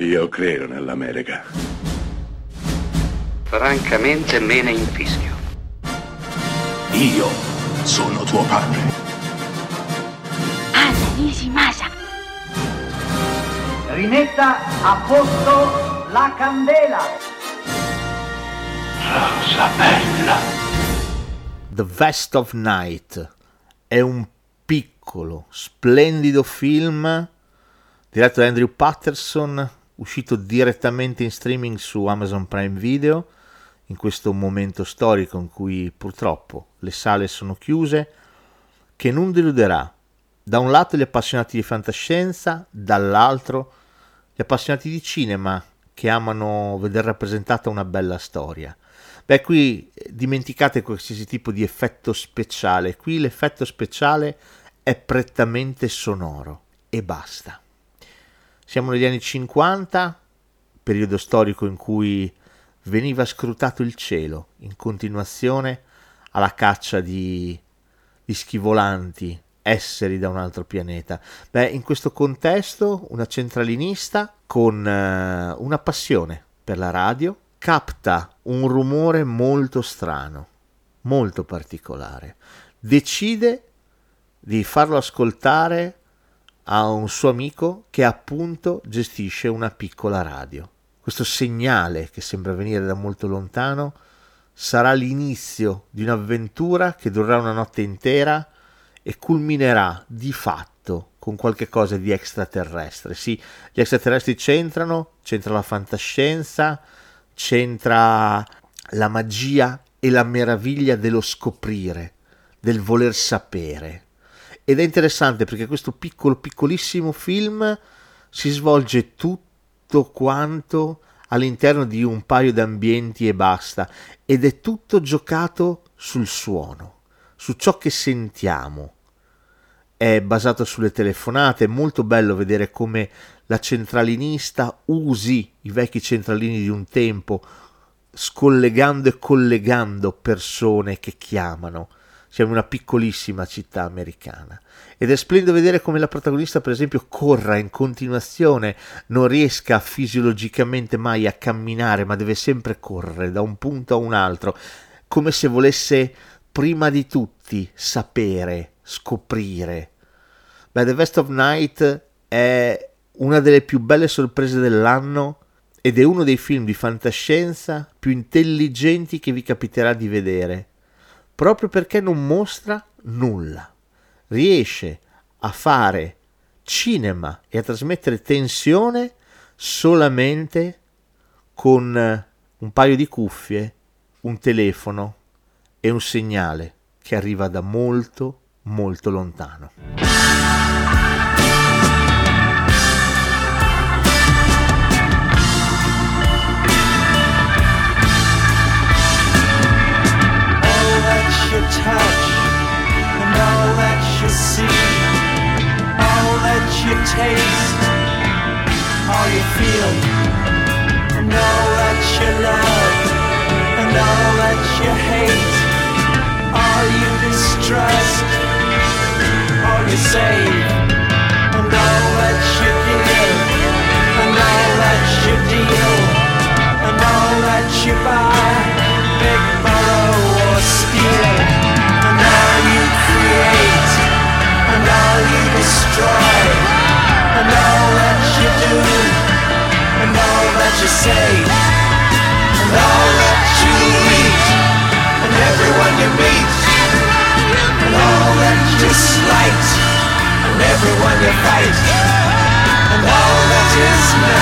Io credo nell'America. Francamente me ne infischio. Io sono tuo padre. Anna Nishimasa. Rimetta a posto la candela. Rosa bella. The Vest of Night è un piccolo, splendido film diretto da Andrew Patterson, uscito direttamente in streaming su Amazon Prime Video in questo momento storico in cui purtroppo le sale sono chiuse, che non deluderà da un lato gli appassionati di fantascienza, dall'altro gli appassionati di cinema che amano vedere rappresentata una bella storia. Beh, qui dimenticate qualsiasi tipo di effetto speciale, qui l'effetto speciale è prettamente sonoro e basta. Siamo negli anni 50, periodo storico in cui veniva scrutato il cielo in continuazione alla caccia di, di schivolanti esseri da un altro pianeta. Beh, in questo contesto una centralinista con uh, una passione per la radio capta un rumore molto strano, molto particolare. Decide di farlo ascoltare a un suo amico che appunto gestisce una piccola radio. Questo segnale che sembra venire da molto lontano sarà l'inizio di un'avventura che durerà una notte intera e culminerà di fatto con qualche cosa di extraterrestre. Sì, gli extraterrestri c'entrano, c'entra la fantascienza, c'entra la magia e la meraviglia dello scoprire, del voler sapere. Ed è interessante perché questo piccolo, piccolissimo film si svolge tutto quanto all'interno di un paio di ambienti e basta, ed è tutto giocato sul suono, su ciò che sentiamo. È basato sulle telefonate, è molto bello vedere come la centralinista usi i vecchi centralini di un tempo, scollegando e collegando persone che chiamano siamo in una piccolissima città americana. Ed è splendido vedere come la protagonista per esempio corra in continuazione non riesca fisiologicamente mai a camminare ma deve sempre correre da un punto a un altro come se volesse prima di tutti sapere scoprire. Beh, The Vest of Night è una delle più belle sorprese dell'anno ed è uno dei film di fantascienza più intelligenti che vi capiterà di vedere proprio perché non mostra nulla. Riesce a fare cinema e a trasmettere tensione solamente con un paio di cuffie, un telefono e un segnale che arriva da molto molto lontano. Taste, all you feel, everyone you fight, and all that is known.